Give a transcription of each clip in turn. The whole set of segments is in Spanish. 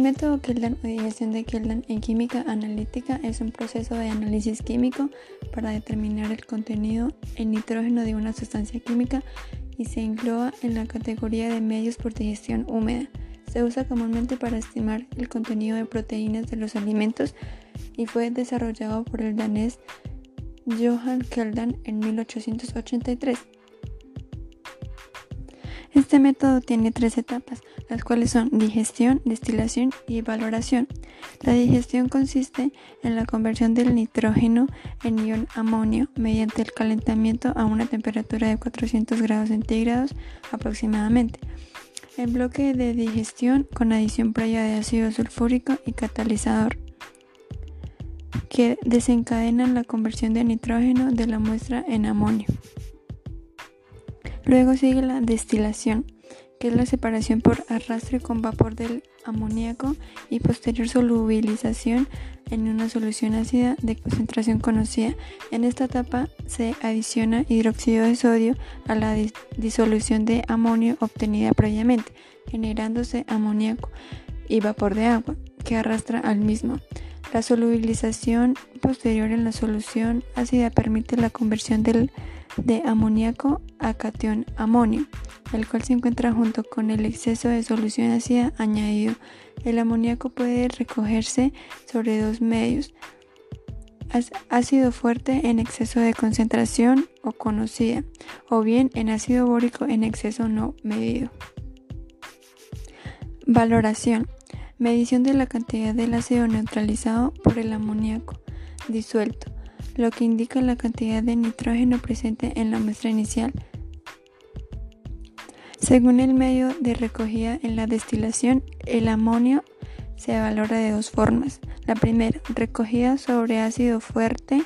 método Keldan o digestión de Keldan en química analítica es un proceso de análisis químico para determinar el contenido en nitrógeno de una sustancia química y se engloba en la categoría de medios por digestión húmeda. Se usa comúnmente para estimar el contenido de proteínas de los alimentos y fue desarrollado por el danés Johan Keldan en 1883. Este método tiene tres etapas, las cuales son digestión, destilación y valoración. La digestión consiste en la conversión del nitrógeno en ion amonio mediante el calentamiento a una temperatura de 400 grados centígrados aproximadamente. El bloque de digestión con adición previa de ácido sulfúrico y catalizador que desencadenan la conversión de nitrógeno de la muestra en amonio. Luego sigue la destilación, que es la separación por arrastre con vapor del amoníaco y posterior solubilización en una solución ácida de concentración conocida. En esta etapa se adiciona hidróxido de sodio a la disolución de amonio obtenida previamente, generándose amoníaco y vapor de agua que arrastra al mismo. La solubilización posterior en la solución ácida permite la conversión del de amoníaco a catión amonio, el cual se encuentra junto con el exceso de solución ácida añadido. El amoníaco puede recogerse sobre dos medios, ácido fuerte en exceso de concentración o conocida, o bien en ácido bórico en exceso no medido. Valoración. Medición de la cantidad del ácido neutralizado por el amoníaco disuelto lo que indica la cantidad de nitrógeno presente en la muestra inicial. Según el medio de recogida en la destilación, el amonio se valora de dos formas. La primera, recogida sobre ácido fuerte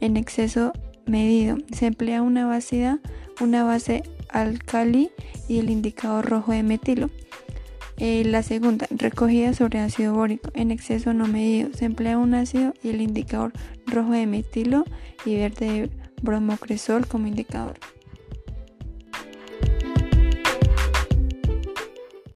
en exceso medido. Se emplea una base, alcali y el indicador rojo de metilo. Eh, la segunda, recogida sobre ácido bórico en exceso no medido. Se emplea un ácido y el indicador rojo de metilo y verde de bromocresol como indicador.